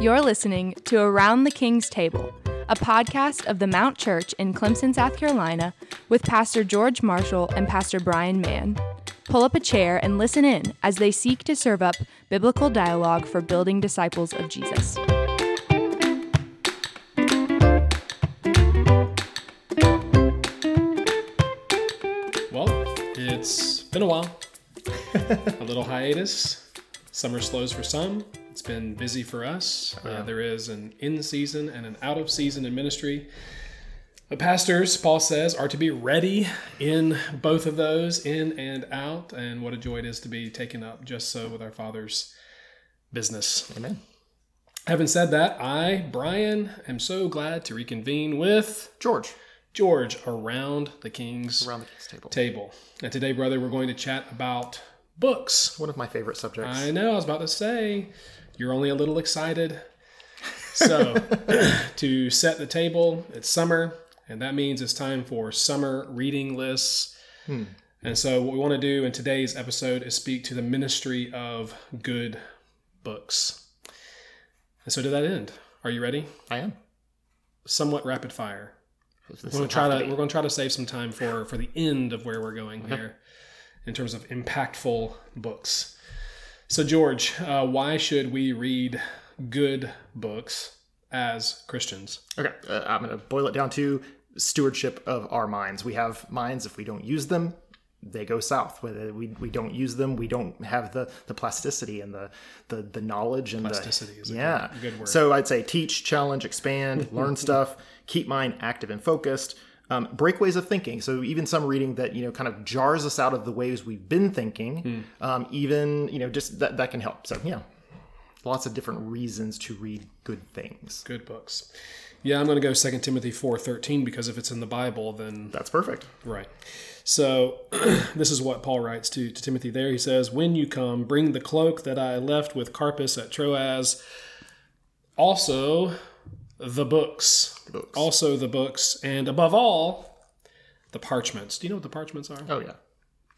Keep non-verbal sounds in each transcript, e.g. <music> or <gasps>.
You're listening to Around the King's Table, a podcast of the Mount Church in Clemson, South Carolina, with Pastor George Marshall and Pastor Brian Mann. Pull up a chair and listen in as they seek to serve up biblical dialogue for building disciples of Jesus. Well, it's been a while. <laughs> a little hiatus. Summer slows for some. It's been busy for us. Uh, there is an in season and an out of season in ministry. But pastors, Paul says, are to be ready in both of those, in and out. And what a joy it is to be taken up just so with our Father's business. Amen. Having said that, I, Brian, am so glad to reconvene with George, George around the King's around the king's table. table. And today, brother, we're going to chat about books. One of my favorite subjects. I know, I was about to say, you're only a little excited. So, <laughs> <clears throat> to set the table, it's summer, and that means it's time for summer reading lists. Hmm. And so, what we want to do in today's episode is speak to the ministry of good books. And so, to that end, are you ready? I am. Somewhat rapid fire. We're gonna try to, to we're gonna try to save some time for for the end of where we're going here, in terms of impactful books. So George, uh, why should we read good books as Christians? Okay, uh, I'm going to boil it down to stewardship of our minds. We have minds. If we don't use them, they go south. Whether we, we don't use them, we don't have the, the plasticity and the, the, the knowledge and Plasticity the is a yeah. good- good word. So I'd say teach, challenge, expand, learn <laughs> stuff, keep mind active and focused. Um, break ways of thinking. So even some reading that you know kind of jars us out of the ways we've been thinking, Hmm. um, even you know just that that can help. So yeah, lots of different reasons to read good things. Good books. Yeah, I'm going to go 2 Timothy 4:13 because if it's in the Bible, then That's perfect. Right. So <clears throat> this is what Paul writes to, to Timothy there. He says, When you come, bring the cloak that I left with Carpus at Troas, also the books. Books. Also the books, and above all, the parchments. Do you know what the parchments are? Oh yeah,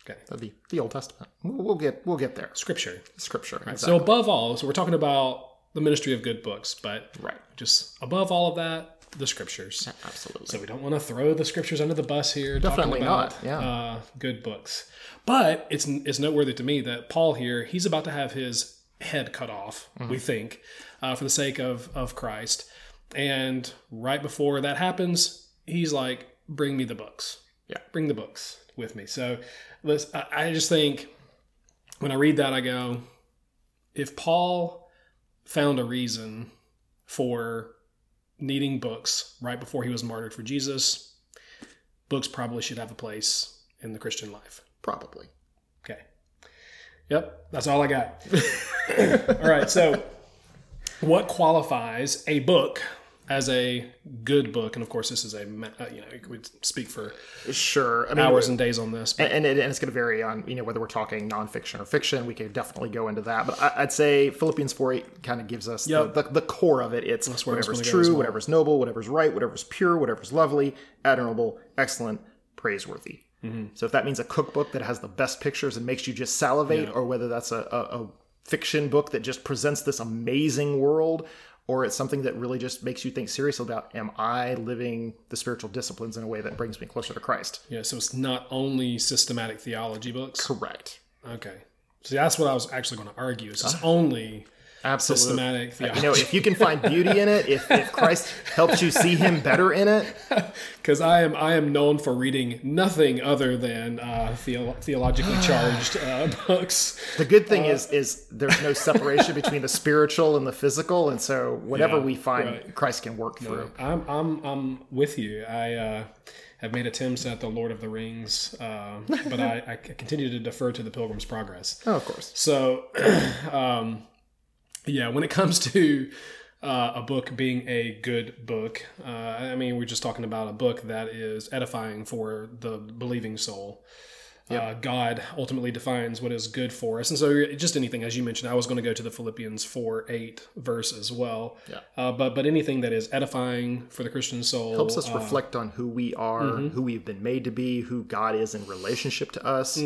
Okay. that'd be the Old Testament. We'll, get we'll get there. Scripture. Scripture. So above all, so we're talking about the ministry of good books, but Right. just above all of that, the scriptures. Absolutely. So we don't want to throw the scriptures under the bus here. Definitely about, not, yeah. Uh, good books, but it's it's noteworthy to me that Paul here he's about to have his head cut off. Mm-hmm. We think uh, for the sake of of Christ, and right before that happens, he's like, "Bring me the books. Yeah. bring the books with me." So let's. I, I just think when I read that, I go, if Paul found a reason for needing books right before he was martyred for Jesus, books probably should have a place in the Christian life. Probably. Okay. Yep, that's all I got. <laughs> all right, so what qualifies a book as a good book? And of course, this is a, uh, you know, we speak for Sure. I mean, hours and days on this. But and, and, it, and it's going to vary on you know whether we're talking nonfiction or fiction. We could definitely go into that, but I, I'd say Philippians four eight kind of gives us Yep. the, the, the core of it. It's whatever's gonna go as true, well. whatever's noble, whatever's right, whatever's pure, whatever's lovely, admirable, excellent, praiseworthy. Mm-hmm. So if that means a cookbook that has the best pictures and makes you just salivate, or whether that's a, a, a fiction book that just presents this amazing world. Or it's something that really just makes you think seriously about: Am I living the spiritual disciplines in a way that brings me closer to Christ? yeah, so it's not only systematic theology books. Correct. Okay. See, that's what I was actually going to argue. Is it's uh-huh. only Absolutely. systematic theology. You know, if you can find beauty in it, if, if Christ helps you see Him better in it, <laughs> because I am I am known for reading nothing other than uh, theo- theologically <gasps> charged uh, books. the good thing is is there's no separation between the spiritual and the physical, and so whatever Yeah, we find, right. Christ can work through. I'm I'm I'm with you. I uh, have made attempts at the Lord of the Rings, uh, but I, I continue to defer to the Pilgrim's Progress. <laughs> Oh, of course. So, <clears throat> um, yeah, when it comes <laughs> to uh, a book being a good book, uh, I mean, we're just talking about a book that is edifying for the believing soul. Uh, God ultimately defines what is good for us. And so, just anything, as you mentioned, I was going to go to the Philippians 4 8 verse as well. Yeah. Uh, but, but anything that is edifying for the Christian soul Helps us uh, reflect on who we are, mm-hmm. who we've been made to be, who God is in relationship to us.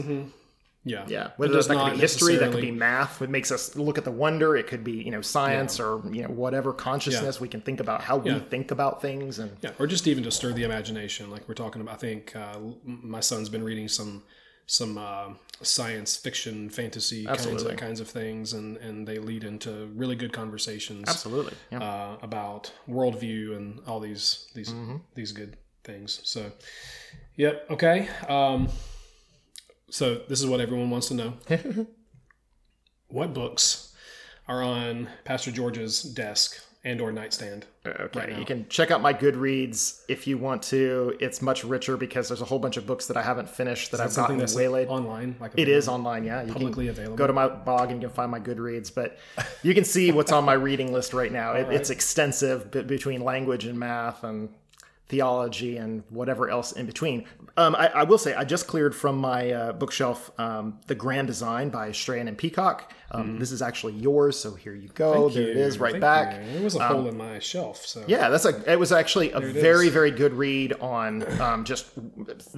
Yeah. Yeah, whether that could be history, that could be math. It makes us look at the wonder. It could be you know science or you know whatever consciousness. We can think about how we think about things and Yeah, or just even to stir the imagination, like we're talking about. I think uh, my son's been reading some some uh, science fiction, fantasy kinds of kinds of things, and and they lead into really good conversations absolutely. Yeah. uh, about worldview and all these these Mm-hmm. these good things. So, yep, okay. Um, so this is what everyone wants to know. <laughs> what books are on Pastor George's desk and or nightstand? Uh, okay, right you can check out my Goodreads if you want to. It's much richer because there's a whole bunch of books that I haven't finished that I've gotten that's waylaid. online, like It is online, yeah. You publicly available. Go to my blog and you can find my Goodreads, but you can see what's on my <laughs> reading list right now. It, It's extensive between language and math and theology and whatever else in between. Um, I, I will say, I just cleared from my uh, bookshelf um, The Grand Design by Strachan and Peacock. Um, This is actually yours, so here you go. there it is, right Thank back. you. There was a hole in my shelf, so Yeah, that's a. It was actually a very, very good read on um, just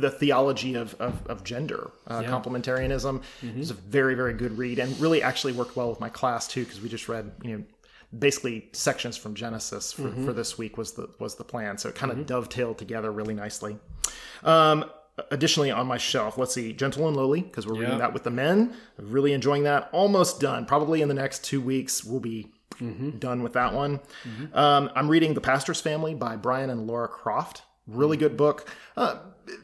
the theology of of, of gender uh, complementarianism. It was a very, very good read, and really actually worked well with my class too because we just read you know basically sections from Genesis for, for this week was the was the plan. So it kind of dovetailed together really nicely. Um, additionally, on my shelf, let's see, Gentle and Lowly because we're reading that with the men. Really enjoying that. Almost done. Probably in the next two weeks we'll be done with that one. Um, I'm reading The Pastor's Family by Brian and Laura Croft. Really good book. Uh,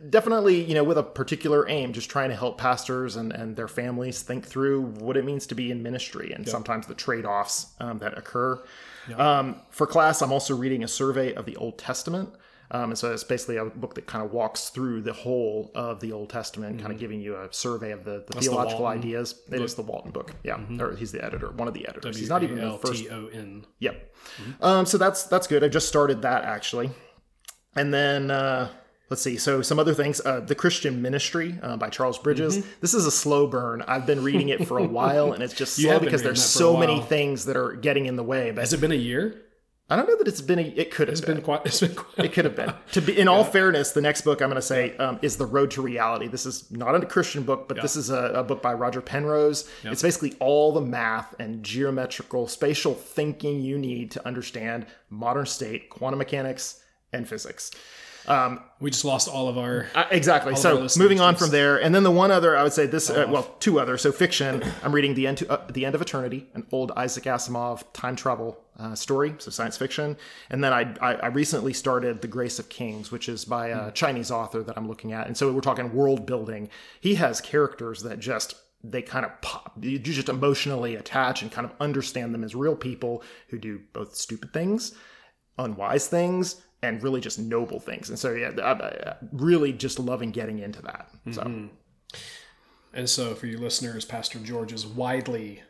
definitely, you know, with a particular aim, just trying to help pastors and, and their families think through what it means to be in ministry and sometimes the trade offs um, that occur. Um, for class, I'm also reading a survey of the Old Testament. Um, and so it's basically a book that kind of walks through the whole of the Old Testament, kind of giving you a survey of the, the theological Walton ideas. It is the Walton book. Yeah. Or he's the editor, one of the editors. he's not even the first. Yep. Um, so that's that's good. I just started that actually, and then uh, let's see. So some other things. Uh, the Christian Ministry uh, by Charles Bridges. This is a slow burn. I've been reading it for a while, and it's just <laughs> slow because there's that for a so many things that are getting in the way. But Has it been a year? I don't know that it's been. A, it could have been. been quite. It's been quite. It could have been. To be in all fairness, the next book I'm going to say um, is The Road to Reality. This is not a Christian book, but this is a, a book by Roger Penrose. It's basically all the math and geometrical spatial thinking you need to understand modern state quantum mechanics and physics. We just lost all of our. Uh, exactly. of our So moving on from there, and then the one other I would say this. Uh, well, two other. So fiction. <clears throat> I'm reading the end to, uh, the end of eternity, an old Isaac Asimov time travel uh, story. So science fiction. And then I, I I recently started The Grace of Kings, which is by a Chinese author that I'm looking at. And so we're talking world building. He has characters that just they kind of pop. You just emotionally attach and kind of understand them as real people who do both stupid things unwise things and really just noble things. And so, yeah, I, I, really just loving getting into that. So, And so, for you listeners, Pastor George is widely,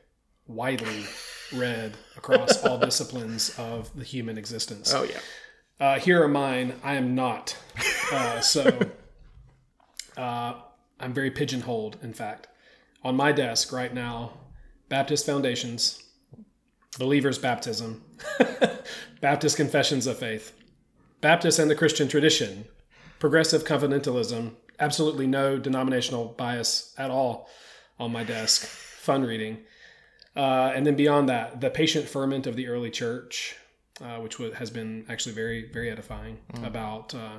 widely read across all <laughs> disciplines of the human existence. oh yeah, Uh, here are mine. I am not. Uh, so <laughs> uh, I'm very pigeonholed, in fact. On my desk right now, Baptist Foundations, Believer's Baptism, <laughs> Baptist Confessions of Faith, Baptist and the Christian Tradition, Progressive Covenantalism, absolutely no denominational bias at all on my desk. Fun reading. Uh, and then beyond that, the patient ferment of the early church, uh, which has been actually very, very edifying about uh,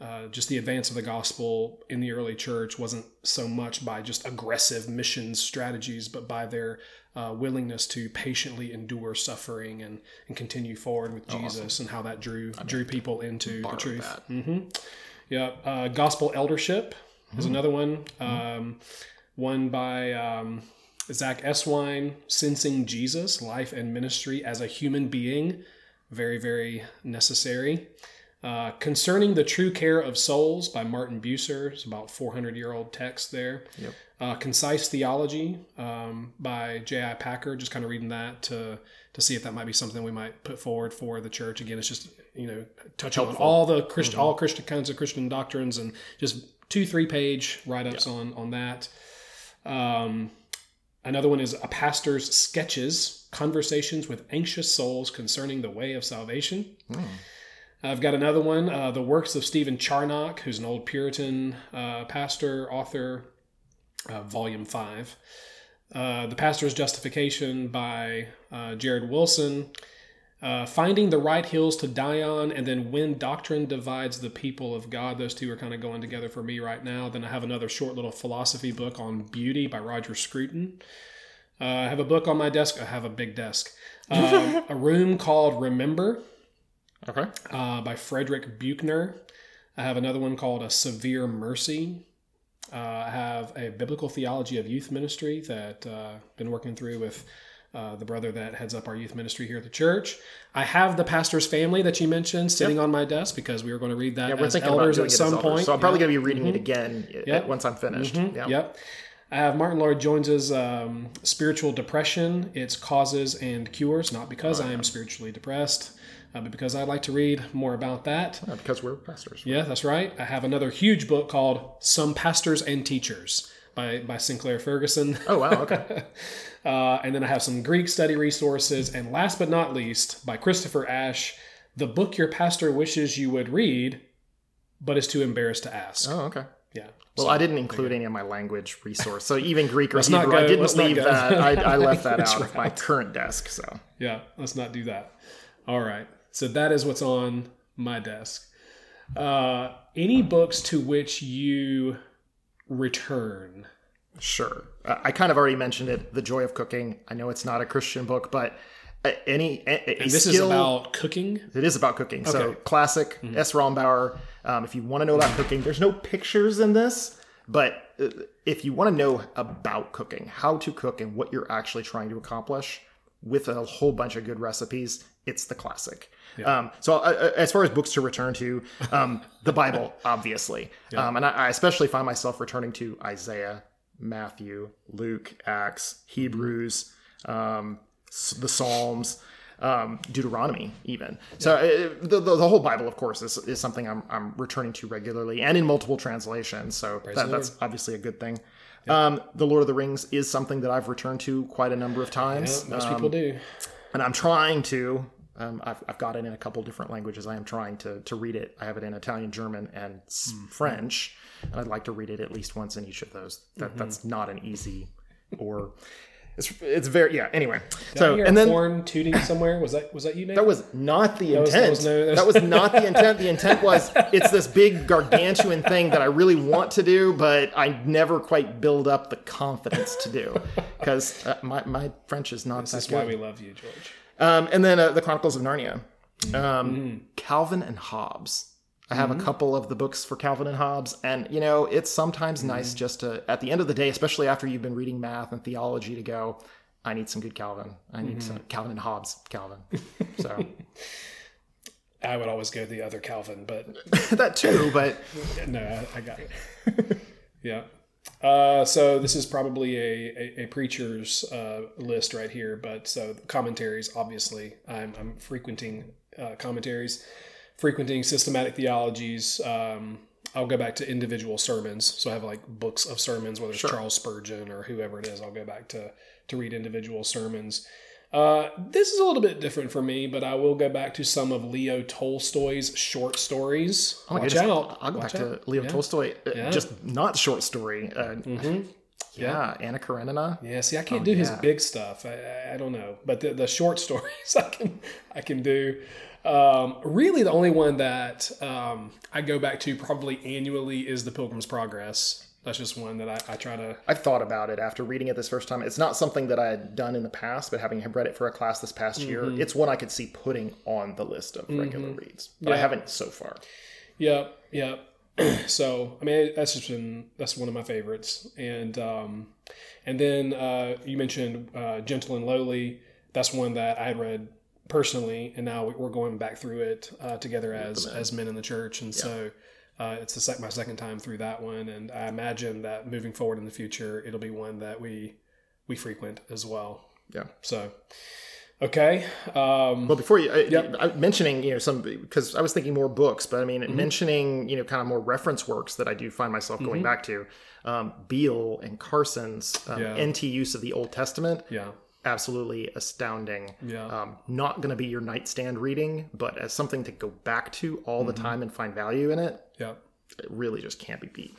uh, just the advance of the gospel in the early church wasn't so much by just aggressive missions strategies, but by their uh, willingness to patiently endure suffering and, and continue forward with Jesus and how that drew drew people into the truth. hmm Yeah, uh, gospel eldership is another one. Um, one by um, Zach Eswine, Sensing Jesus, Life and Ministry as a Human Being. Very, very necessary. Uh, Concerning the True Care of Souls by Martin Bucer. It's about 400 year old text there. Yep. Uh, Concise Theology um, by J.I. Packer. Just kind of reading that to to see if that might be something we might put forward for the church. Again, it's just you know touching on all the Christian, all Christian kinds of Christian doctrines and just two three page write ups on on that. Um, another one is a pastor's sketches, conversations with anxious souls concerning the way of salvation. I've got another one, uh, the works of Stephen Charnock, who's an old Puritan uh, pastor, author. uh, Volume 5. Uh, the Pastor's Justification by uh, Jared Wilson. Uh, Finding the Right Hills to Die On, and then When Doctrine Divides the People of God. Those two are kind of going together for me right now. Then I have another short little philosophy book on beauty by Roger Scruton. Uh, I have a book on my desk. I have a big desk. <laughs> A room called Remember Okay. uh, by Frederick Buechner. I have another one called A Severe Mercy. Uh, I have a Biblical Theology of Youth Ministry that uh, been working through with uh, the brother that heads up our youth ministry here at the church. I have the pastor's family that you mentioned sitting on my desk because we were going to read that Yeah, we're as elders at some elders. point. So I'm probably going to be reading it again uh, Yep. once I'm finished. Yeah. Yep. I have Martyn Lloyd-Jones's um, Spiritual Depression, Its Causes and Cures, not because I am spiritually depressed, uh, but because I'd like to read more about that. Yeah, because we're pastors. Yeah, that's right. I have another huge book called Some Pastors and Teachers by, by Sinclair Ferguson. Oh wow. Okay. <laughs> Uh, and then I have some Greek study resources. And last but not least, by Christopher Ash, the book your pastor wishes you would read, but is too embarrassed to ask. oh okay. Yeah. Well, I didn't include any of my language resource, so even Greek or Let's Hebrew, I didn't leave that. I, I left that <laughs> out of my current desk. So Yeah, let's not do that. All right. So that is what's on my desk. Uh, any books to which you return? sure, I kind of already mentioned it. The Joy of Cooking. I know it's not a Christian book, but uh, any a, a And this skill, is about cooking. It is about cooking. So Okay. Mm-hmm. classic S. Rombauer. Um, if you want to know about cooking, there's no pictures in this, but uh, if you want to know about cooking, how to cook, and what you're actually trying to accomplish with a whole bunch of good recipes, it's the classic. Um, so uh, uh, as far as books to return to, um, <laughs> the Bible, obviously, um, and I, I especially find myself returning to Isaiah, Matthew, Luke, Acts, Hebrews, um, the Psalms, um, Deuteronomy, even. So uh, the, the, the whole Bible, of course, is, is something I'm, I'm returning to regularly and in multiple translations. So that, that's obviously a good thing. Um, the Lord of the Rings is something that I've returned to quite a number of times. Most people do. and I'm trying to. Um, I've, I've got it in a couple different languages. I am trying to, to read it. I have it in Italian, German, and Mm-hmm. French, and I'd like to read it at least once in each of those. That Mm-hmm. that's not an easy, or it's it's very yeah. Anyway, I so and then horn tooting somewhere. Was that was that you, Nate? that was not the was- intent. that was no- that was not the intent. The intent was it's this big gargantuan thing that I really want to do, but I never quite build up the confidence to do because uh, my my French is not that That's good. why we love you, George. Um, and then uh, the Chronicles of Narnia, um, Calvin and Hobbes. I have a couple of the books for Calvin and Hobbes, and you know it's sometimes Mm-hmm. nice just to, at the end of the day, especially after you've been reading math and theology, to go. I need some good Calvin. I need Mm-hmm. some Calvin and Hobbes. Calvin. <laughs> So I would always go the other Calvin, but <laughs> that too, but no, I, I got it. <laughs> yeah. Uh, so this is probably a, a, a preacher's uh, list right here, but so commentaries, obviously, I'm, I'm frequenting uh, commentaries, frequenting systematic theologies. Um, I'll go back to individual sermons. So I have like books of sermons, whether it's Charles Spurgeon or whoever it is. I'll go back to to read individual sermons. Uh, this is a little bit different for me, but I will go back to some of Leo Tolstoy's short stories. oh Watch goodness, out! I'll go Watch back out. to Leo Yeah. Tolstoy. uh, Just not short story. Uh, Mm-hmm. Yeah, Anna Karenina. Yeah, see, I Oh, can't do his big stuff. I, I, I don't know, but the, the short <laughs> stories I can I can do. Um, really, the only one that um, I go back to probably annually is the Pilgrim's Progress. That's just one that I, I try to. I've thought about it after reading it this first time. It's not something that I had done in the past, but having read it for a class this past year, it's one I could see putting on the list of regular reads. But I haven't so far. Yep, yep. <clears throat> so I mean, that's just been that's one of my favorites, and um, and then uh, you mentioned uh, Gentle and Lowly. That's one that I had read personally, and now we're going back through it uh, together as as men in the church, and so. Uh, it's the sec- my second time through that one, and I imagine that moving forward in the future, it'll be one that we we frequent as well. Yeah. So, okay, um, Well, before you, I, I, mentioning, you know, some, because I was thinking more books, but I mean, Mm-hmm. mentioning, you know, kind of more reference works that I do find myself going back to. Um, Beale and Carson's um, Yeah. NT use of the Old Testament. yeah, Absolutely astounding. Yeah. Um, not going to be your nightstand reading, but as something to go back to all Mm-hmm. the time and find value in it, yeah. it really just can't be beat.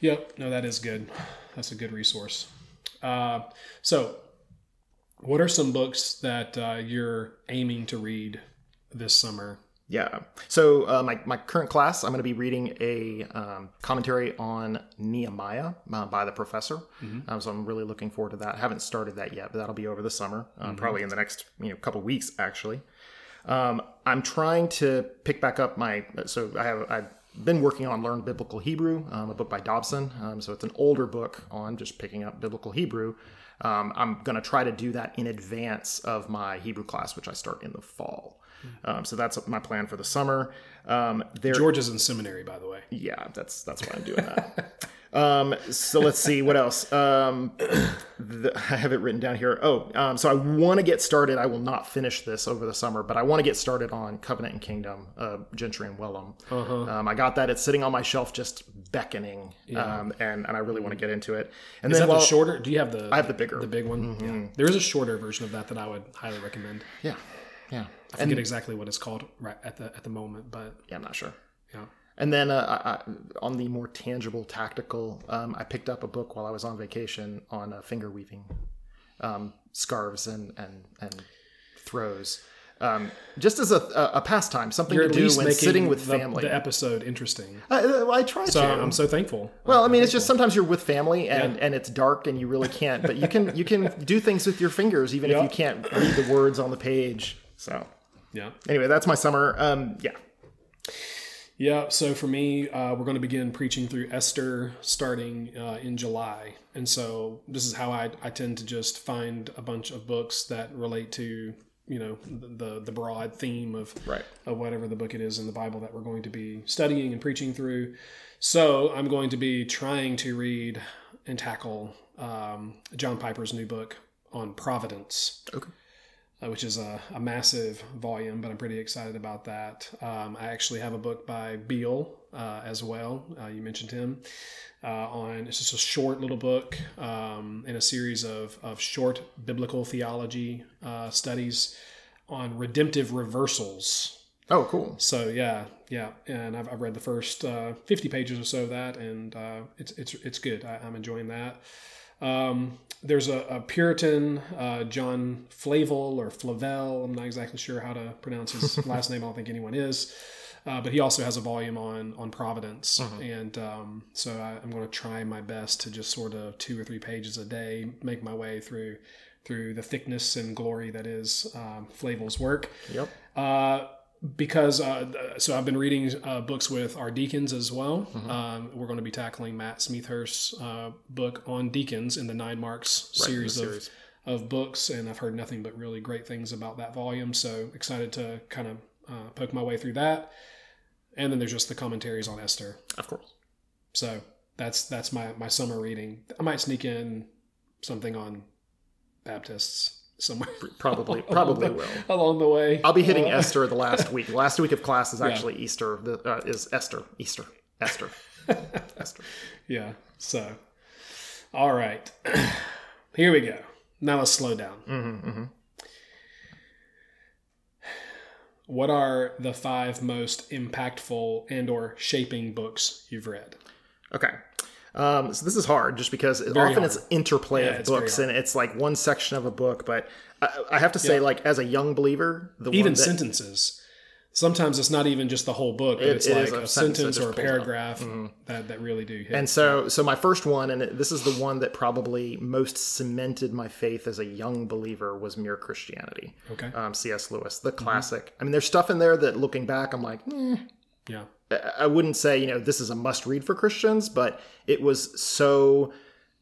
Yep. No, that is good. that's a good resource. Uh, so, what are some books that uh, you're aiming to read this summer? Yeah. So uh, my, my current class, I'm going to be reading a um, commentary on Nehemiah uh, by the professor. Um, so I'm really looking forward to that. I haven't started that yet, but that'll be over the summer, um, probably in the next you know couple weeks actually. Um, I'm trying to pick back up my. So I have I've been working on Learn Biblical Hebrew, um, a book by Dobson. Um, so it's an older book on just picking up biblical Hebrew. Um, I'm going to try to do that in advance of my Hebrew class, which I start in the fall. Um, so that's my plan for the summer. Um, there, George is in seminary, by the way. yeah, that's that's why I'm doing that. <laughs> um, so let's see what else. Um, the, I have it written down here. Oh, um, so I want to get started. I will not finish this over the summer, but I want to get started on Covenant and Kingdom, uh, Gentry and Wellum. Um, I got that. It's sitting on my shelf, just beckoning, um, and and I really want to get into it. And Is then that the shorter? Do you have the? I have the bigger. the big one. Yeah. There is a shorter version of that that I would highly recommend. yeah, yeah, I forget exactly what it's called right at the at the moment, but yeah. I'm not sure. yeah. And then uh, I, on the more tangible, tactical, um, I picked up a book while I was on vacation on uh, finger weaving, um, scarves and and and throws, um, just as a, a, pastime, something You're to do when sitting with the, family. the episode interesting. I, uh, I try So to. I'm so thankful. well, I mean, it's just sometimes you're with family and, and it's dark and you really can't, but you can you can do things with your fingers even if you can't read the words on the page. So Yeah. anyway, that's my summer. Um, yeah, Yeah, so for me, uh, we're going to begin preaching through Esther starting uh, in July. And so this is how I, I tend to just find a bunch of books that relate to, you know, the the broad theme of, Right. of whatever the book it is in the Bible that we're going to be studying and preaching through. So I'm going to be trying to read and tackle um, John Piper's new book on providence okay. Uh, which is a, a massive volume, but I'm pretty excited about that. Um, I actually have a book by Beale uh, as well. Uh, you mentioned him uh, on. It's just a short little book um, in a series of of short biblical theology uh, studies on redemptive reversals. Oh, cool. So yeah, yeah, and I've, I've read the first uh, 50 pages or so of that, and uh, it's it's it's good. I, I'm enjoying that. Um, there's a, a Puritan, uh, John Flavel or Flavel. I'm not exactly sure how to pronounce his <laughs> last name. I don't think anyone is. Uh, but he also has a volume on on Providence, and um, so I, I'm going to try my best to just sort of two or three pages a day make my way through through the thickness and glory that is um, Flavel's work. Yep. Uh, because uh, so I've been reading uh, books with our deacons as well. Um, we're going to be tackling Matt Smethurst's uh, book on deacons in the Nine Marks series, the of series. of books, and I've heard nothing but really great things about that volume. So excited to kind of uh, poke my way through that. And then there's just the commentaries on Esther. Of course. So that's that's my my summer reading. I might sneak in something on Baptists somewhere Probably <laughs> probably will. along the way. I'll be hitting Esther the last <laughs> week. The last week of class is actually Easter. The, uh, is Esther. Easter. Esther. <laughs> Esther. Yeah. So, all right. <clears throat> Here we go. Now let's slow down. Mm-hmm, What are the five most impactful and/or shaping books you've read? Okay. Um, so this is hard just because often hard. it's interplay Yeah, of it's books and it's like one section of a book. But I, I have to say, Yeah. like as a young believer, the Even one that, sentences. Sometimes it's not even just the whole book, but It- it's it like a a, sentence or a paragraph that, that really do hit. And so, so my first one, and this is the one that probably most cemented my faith as a young believer, was Mere Christianity. okay. Um, C.S. Lewis, the classic. I mean, there's stuff in there that, looking back, I'm like, eh, yeah. I wouldn't say, you know, this is a must read for Christians, but it was so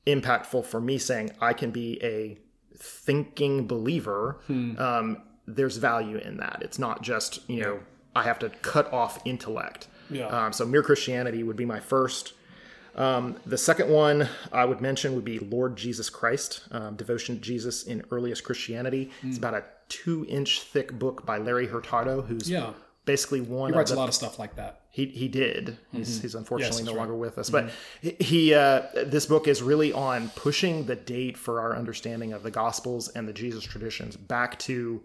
impactful for me saying I can be a thinking believer. Um, there's value in that. It's not just, you know, I have to cut off intellect. Yeah. Um, so Mere Christianity would be my first. Um, the second one I would mention would be Lord Jesus Christ, um, Devotion to Jesus in Earliest Christianity. It's about a two inch thick book by Larry Hurtado, who's Yeah. Basically one He of writes the a lot of stuff like that. he he did. He's he's unfortunately Mm-hmm. Yes, no that's longer with us. But he- he uh, this book is really on pushing the date for our understanding of the Gospels and the Jesus traditions back to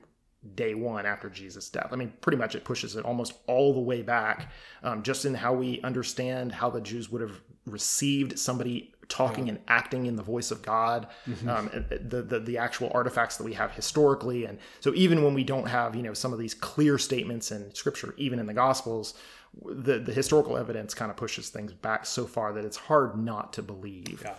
day one after Jesus' death. I mean, pretty much it pushes it almost all the way back, um, just in how we understand how the Jews would have received somebody talking and acting in the voice of God, um, the, the the actual artifacts that we have historically, and so even when we don't have you know some of these clear statements in Scripture, even in the Gospels, the the historical evidence kind of pushes things back so far that it's hard not to believe. Yeah.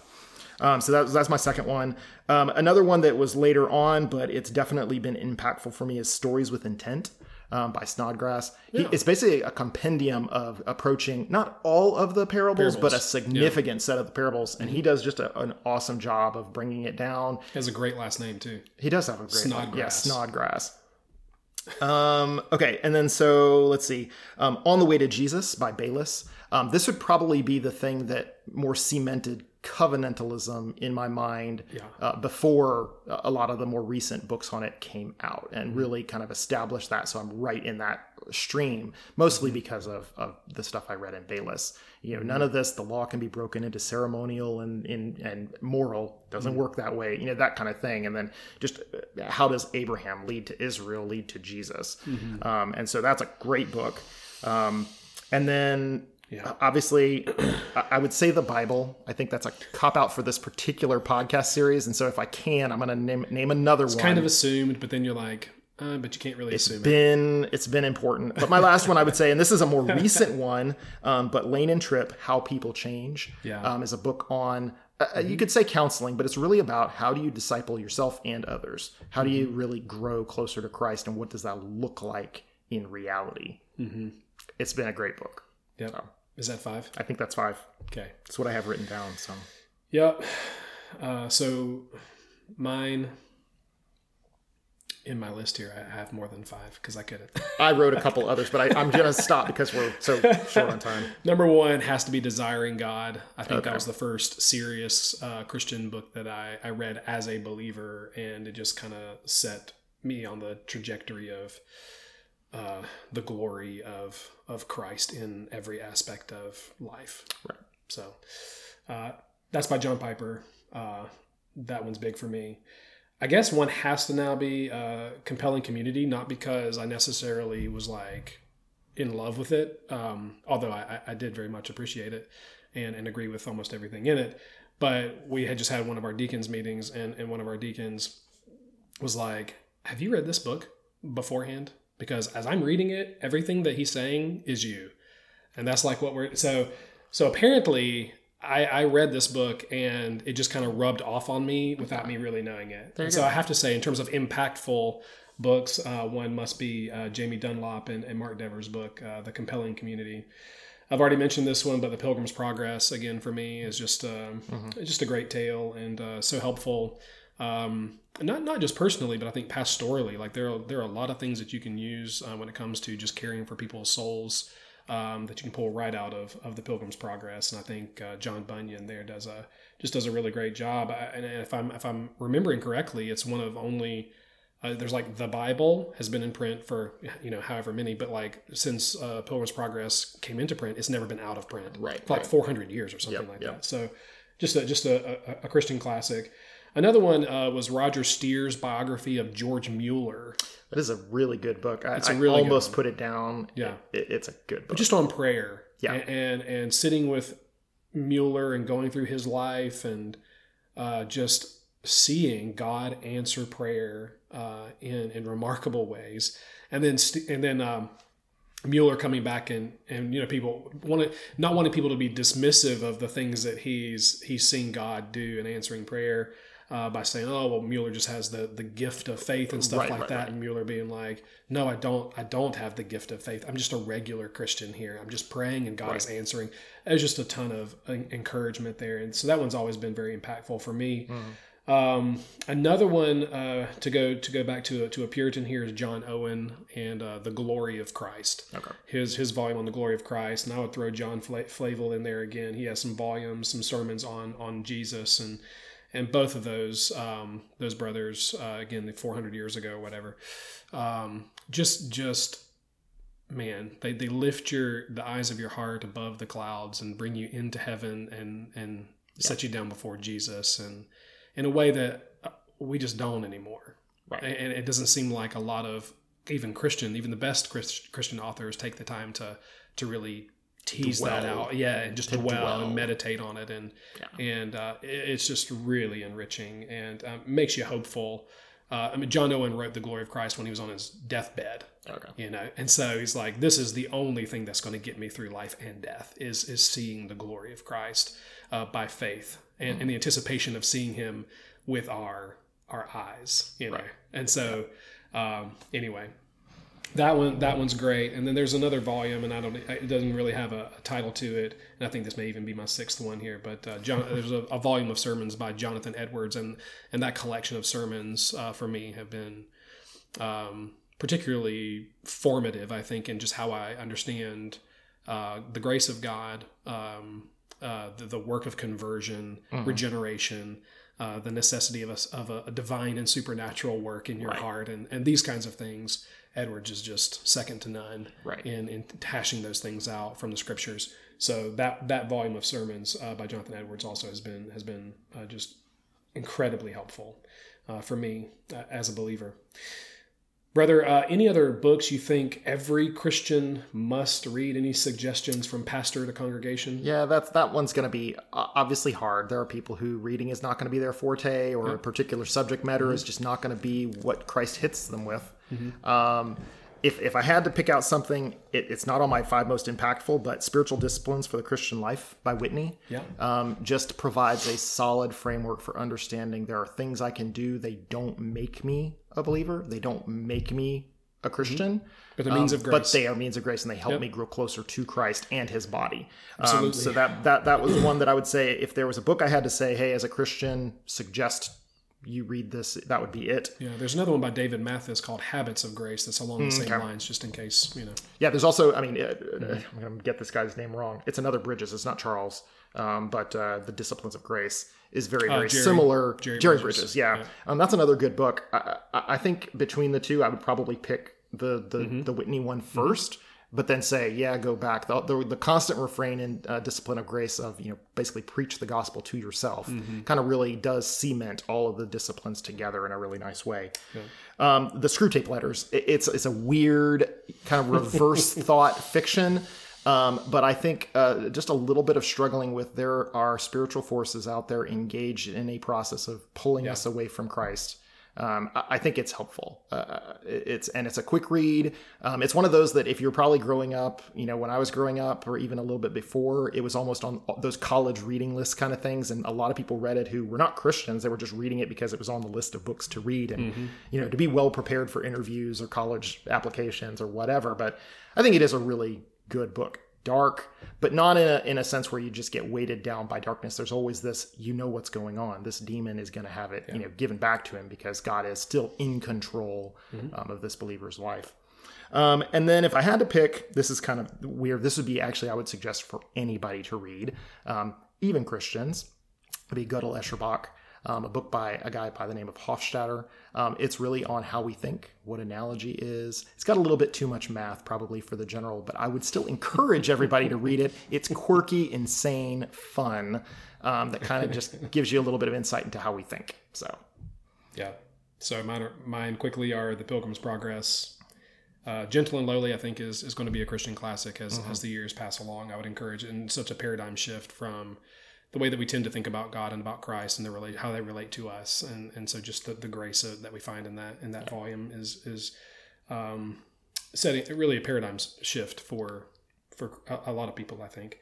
Um, so that, that's my second one. Um, another one that was later on, but it's definitely been impactful for me is Stories with Intent um, by Snodgrass. He, it's basically a compendium of approaching not all of the parables, but a Parables. significant set of the parables. And he does just a, an awesome job of bringing it down. He has a great last name too. He does have a great one. Yeah, Snodgrass. Snodgrass. Um, okay, and then so let's see. Um, On the Way to Jesus by Bayless. Um, this would probably be the thing that more cemented covenantalism in my mind uh, before a lot of the more recent books on it came out and really kind of established that. So I'm right in that stream, mostly because of, of the stuff I read in Bayless. You know, none of this, the law can be broken into ceremonial and, and, and moral, doesn't work that way, you know, that kind of thing. And then just uh, how does Abraham lead to Israel, lead to Jesus? Um, and so that's a great book. Um, and then Yeah. obviously, I- would say the Bible. I think that's a cop out for this particular podcast series. And so if I can, I'm going to name, name another one It's Kind of assumed, but then you're like, uh, but you can't really assume It's been it's been important. But my last one I would say, and this is a more <laughs> recent one, um, but Lane and Tripp, How People Change, Yeah. um, is a book on. Uh, you could say counseling, but it's really about how do you disciple yourself and others? How do you really grow closer to Christ, and what does that look like in reality? Mm-hmm. It's been a great book. Yep. Is that five? I think that's five. Okay. That's what I have written down. So Yep. Uh, so mine in my list here, I have more than five because I could have. <laughs> I wrote a couple others, but I, I'm gonna stop because we're so short on time. <laughs> Number one has to be Desiring God. I think Okay. that was the first serious uh, Christian book that I, I read as a believer, and it just kind of set me on the trajectory of uh, the glory of of Christ in every aspect of life. Right. So uh, that's by John Piper. Uh, that one's big for me. I guess one has to now be uh, compelling community, not because I necessarily was like in love with it, um, although I, I did very much appreciate it and, and agree with almost everything in it. But we had just had one of our deacons meetings, and, and one of our deacons was like, Have you read this book beforehand? Because as I'm reading it, everything that he's saying is you. And that's like what we're so so apparently I, I read this book and it just kind of rubbed off on me without me really knowing it. And so I have to say, in terms of impactful books, uh, one must be uh, Jamie Dunlop and, and Mark Dever's book, uh, The Compelling Community. I've already mentioned this one, but The Pilgrim's Progress again for me is just um, it's just a great tale and uh, so helpful. Um, not not just personally, but I think pastorally. Like there are there are a lot of things that you can use uh, when it comes to just caring for people's souls um, that you can pull right out of of the Pilgrim's Progress. And I think uh, John Bunyan there does a just does a really great job. I, and if I'm if I'm remembering correctly, it's one of only uh, there's like the Bible has been in print for you know however many, but like since uh, Pilgrim's Progress came into print, it's never been out of print. Right, for like right. 400 years or something Yep, like yep. that. So just a, just a, a, a Christian classic. Another one uh, was Roger Steer's biography of George Mueller, That is a really good book. I, It's a I really good almost put it down. Yeah. It- it's a good book. just on prayer. Yeah. and and, and sitting with Mueller and going through his life and uh, just seeing God answer prayer uh, in in remarkable ways, and then st- and then. Um, Mueller coming back and and you know people want not wanting people to be dismissive of the things that he's he's seen God do in answering prayer uh, by saying oh well Mueller just has the the gift of faith and stuff Right, like right, that right. and Mueller being like no I don't I don't have the gift of faith I'm just a regular Christian here I'm just praying and God is answering there's just a ton of encouragement there and so that one's always been very impactful for me Mm-hmm. um, another one uh, to go to go back to a, to a Puritan here is John Owen and uh, the Glory of Christ. Okay. His his volume on the Glory of Christ, and I would throw John Fla- Flavel in there again. He has some volumes, some sermons on on Jesus, and and both of those um, those brothers uh, again, the 400 years ago, whatever. Um, just just man, they, they lift your the eyes of your heart above the clouds and bring you into heaven and and set you down before Jesus and in a way that uh, we just don't anymore. Right. And it doesn't seem like a lot of even Christian, even the best Christ- Christian authors take the time to to really tease that out. Yeah and just dwell, dwell. and meditate on it and and uh, it's just really enriching and um, makes you hopeful. Uh, i mean john owen wrote the glory of christ when he was on his deathbed. Okay. you know and so he's like this is the only thing that's going to get me through life and death is is seeing the glory of christ uh, by faith and, and the anticipation of seeing him with our our eyes you know. And so um, anyway that one that one's great. And then there's another volume and i don't it doesn't really have a, a title to it. And i think this may even be my sixth one here but uh, John, <laughs> there's a, a volume of sermons by jonathan edwards and and that collection of sermons uh, for me have been um, particularly formative i think in just how i understand uh, the grace of god um, uh, the, the work of conversion regeneration uh, the necessity of a, of a, divine and supernatural work in your heart and, and these kinds of things edwards is just second to none Right. in, in hashing those things out from the scriptures so that that volume of sermons uh, by jonathan edwards also has been has been uh, just incredibly helpful uh, for me uh, as a believer Brother, uh, any other books you think every Christian must read? Any suggestions from pastor to congregation? Yeah, that's that one's going to be uh, obviously hard. There are people who reading is not going to be their forte, or a particular subject matter is just not going to be what Christ hits them with. Um, if if I had to pick out something, it, it's not on my five most impactful, but "Spiritual Disciplines for the Christian Life" by Whitney. Yeah. um, just provides a solid framework for understanding there are things I can do. They don't make me a believer. They don't make me a Christian. But they're means of But grace. they are means of grace, and they help me grow closer to Christ and His body. Um, so that that that was one that I would say if there was a book I had to say, hey, as a Christian, suggest you read this. That would be it. Yeah, there's another one by David Mathis called Habits of Grace that's along the same okay. lines, just in case, you know. Yeah, there's also. I mean, uh, I'm going to get this guy's name wrong. It's another Bridges. It's not Charles, um, but uh, the Disciplines of Grace is very very Jerry- similar. Jerry Jerry, Bridges, Bridges. Yeah, Um, that's another good book. I, I, think between the two, I would probably pick the the, the Whitney one 1st But then say, yeah, go back. The, the, the constant refrain in uh, Discipline of Grace of, you know, basically preach the gospel to yourself kind of really does cement all of the disciplines together in a really nice way. Um, the Screwtape letters, it, it's, it's a weird kind of reverse <laughs> thought fiction. Um, but I think uh, just a little bit of struggling with there are spiritual forces out there engaged in a process of pulling us away from Christ. Um, I, think it's helpful. Uh, it's and it's a quick read. Um, it's one of those that if you're probably growing up, you know, when I was growing up, or even a little bit before, it was almost on those college reading lists kind of things. And a lot of people read it who were not Christians; they were just reading it because it was on the list of books to read and you know to be well prepared for interviews or college applications or whatever. But I think it is a really good book. Dark but not in a, in a sense where you just get weighted down by darkness. There's always this you know what's going on. This demon is going to have it you know given back to him because god is still in control um, of this believer's life. Um, and then if i had to pick this is kind of weird. This would be actually i would suggest for anybody to read um, even christians It'd be Gödel Escher Bach, um, a book by a guy by the name of Hofstadter. Um, it's really on how we think, what analogy is. It's got a little bit too much math probably for the general, but I would still <laughs> encourage everybody to read it. It's quirky, insane, fun, um, that kind of just <laughs> gives you a little bit of insight into how we think. So, Yeah. So mine, are, mine quickly are The Pilgrim's Progress. Uh, Gentle and Lowly, I think, is, is going to be a Christian classic as, as the years pass along. I would encourage in such a paradigm shift from the way that we tend to think about God and about Christ and the relate how they relate to us, and and so just the, the grace of, that we find in that in that volume is is um, setting really a paradigm shift for for a, a lot of people. I think.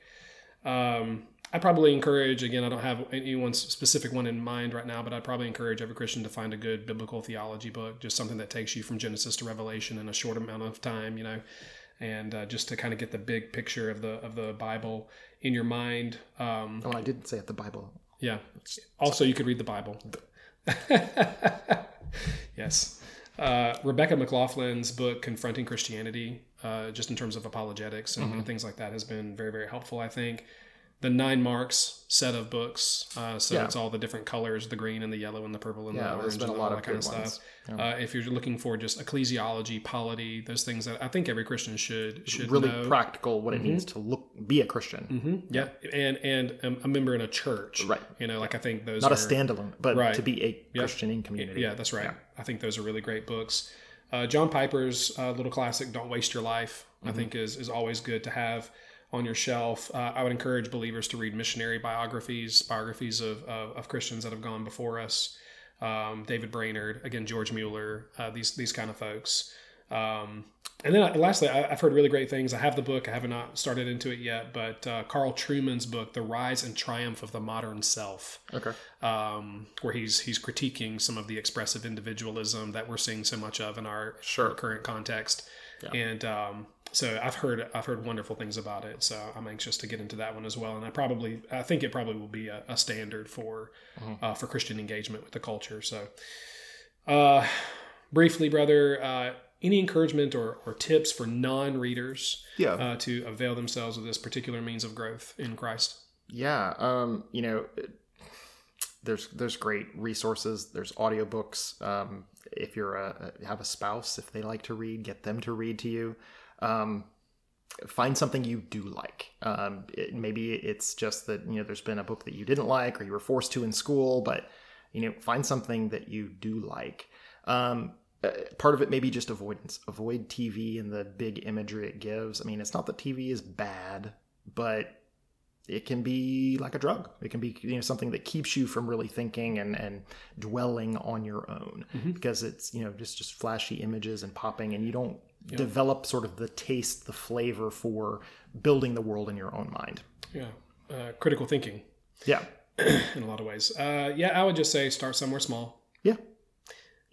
Um, I probably encourage again. I don't have anyone's specific one in mind right now, but I'd probably encourage every Christian to find a good biblical theology book, just something that takes you from Genesis to Revelation in a short amount of time, you know, and uh, just to kind of get the big picture of the of the Bible in your mind. Um, oh, I didn't say it, the Bible. yeah. Also, you could read the Bible. <laughs> yes. Uh, Rebecca McLaughlin's book, Confronting Christianity, uh, just in terms of apologetics and, and things like that, has been very, very helpful, I think. The Nine Marks set of books, uh, so Yeah. it's all the different colors the green and the yellow and the purple and Yeah, the orange been and a all that kind of stuff. ones. Uh, if you're looking for just ecclesiology, polity, those things that I think every Christian should should Really know. practical what it means to look, be a Christian. yeah, and and um, a member in a church, Right. You know, like I think those Not are, a standalone, but Right. to be a Christian in community. Yeah, that's right. I think those are really great books. Uh, John Piper's uh, little classic, "Don't Waste Your Life," I think is is always good to have on your shelf. Uh, I would encourage believers to read missionary biographies, biographies of, of, of Christians that have gone before us. Um, David Brainerd, again, George Mueller, uh, these these kind of folks. Um, and then uh, lastly, I, have heard really great things. I have the book. I have not started into it yet, but uh, Carl Trueman's book, "The Rise and Triumph of the Modern Self," okay, um, where he's he's critiquing some of the expressive individualism that we're seeing so much of in our, sure. our current context. Yeah. And um, so I've heard I've heard wonderful things about it. So I'm anxious to get into that one as well. And I probably I think it probably will be a, a standard for mm-hmm. uh, for Christian engagement with the culture. So, uh, briefly, brother uh, any encouragement or, or tips for non-readers yeah. uh, to avail themselves of this particular means of growth in Christ? Yeah, um, you know, there's there's great resources. There's audiobooks. Um, if you're a have a spouse, if they like to read, get them to read to you. Um, find something you do like. Um, it, maybe it's just that you know there's been a book that you didn't like or you were forced to in school, but you know find something that you do like. Um, uh, part of it may be just avoidance. Avoid TV and the big imagery it gives. I mean, it's not that TV is bad, but it can be like a drug. It can be you know something that keeps you from really thinking and and dwelling on your own mm-hmm. because it's you know just just flashy images and popping and you don't yeah. develop sort of the taste, the flavor for building the world in your own mind. Yeah, uh, critical thinking. Yeah, <clears throat> in a lot of ways. Uh, yeah, I would just say start somewhere small. Yeah,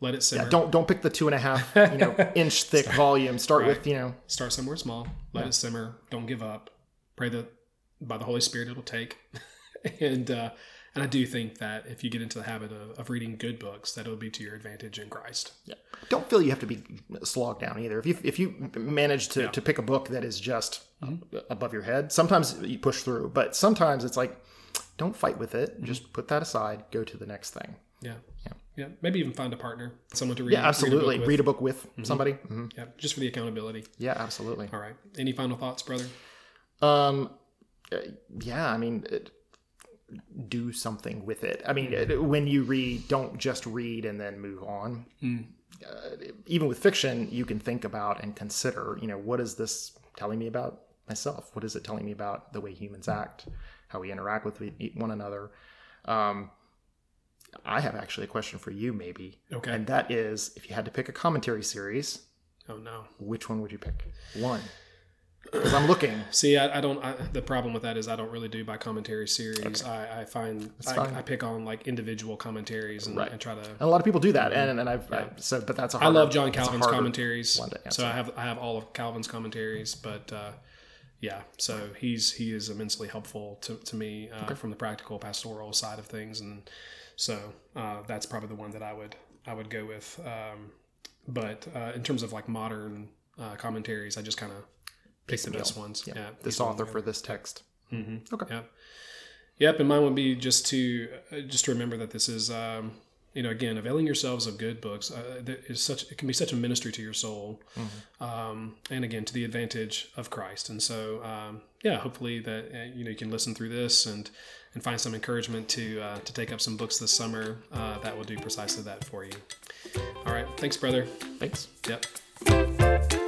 let it simmer. Yeah, don't don't pick the two and a half you know <laughs> inch thick start, volume. Start right. with you know start somewhere small. Let yeah. it simmer. Don't give up. Pray that by the Holy Spirit it'll take. <laughs> and uh, and I do think that if you get into the habit of, of reading good books, that it'll be to your advantage in Christ. Yeah. Don't feel you have to be slogged down either. If you if you manage to, yeah. to pick a book that is just mm-hmm. above your head, sometimes you push through, but sometimes it's like don't fight with it. Mm-hmm. Just put that aside. Go to the next thing. Yeah. Yeah. Yeah. Maybe even find a partner, someone to read. Yeah, absolutely. Read a book with, a book with mm-hmm. somebody. Mm-hmm. Yeah, just for the accountability. Yeah, absolutely. All right. Any final thoughts, brother? Um, yeah. I mean, it, do something with it. I mean, mm. when you read, don't just read and then move on. Mm. Uh, even with fiction, you can think about and consider. You know, what is this telling me about myself? What is it telling me about the way humans act, how we interact with one another? Um, I have actually a question for you, maybe. Okay. And that is if you had to pick a commentary series. Oh, no. Which one would you pick? One. Because I'm looking. <laughs> See, I, I don't. I, the problem with that is I don't really do by commentary series. Okay. I, I, find I, I, pick on like individual commentaries and, right. and try to. And a lot of people do that, and and I've yeah. I, so, but that's harder, I love John Calvin's commentaries. So I have I have all of Calvin's commentaries, but uh, yeah, so he's he is immensely helpful to to me uh, okay. from the practical pastoral side of things, and so uh, that's probably the one that I would I would go with. Um, but uh, in terms of like modern uh, commentaries, I just kind of pick the best ones. Yeah, yeah this author for this text. Mm-hmm. Okay. Yeah. Yep, and mine would be just to uh, just to remember that this is um, you know again availing yourselves of good books uh, is such it can be such a ministry to your soul mm-hmm. um, and again to the advantage of christ and so um, yeah hopefully that uh, you know you can listen through this and and find some encouragement to uh, to take up some books this summer uh, that will do precisely that for you. All right, thanks, brother. Thanks. Yep.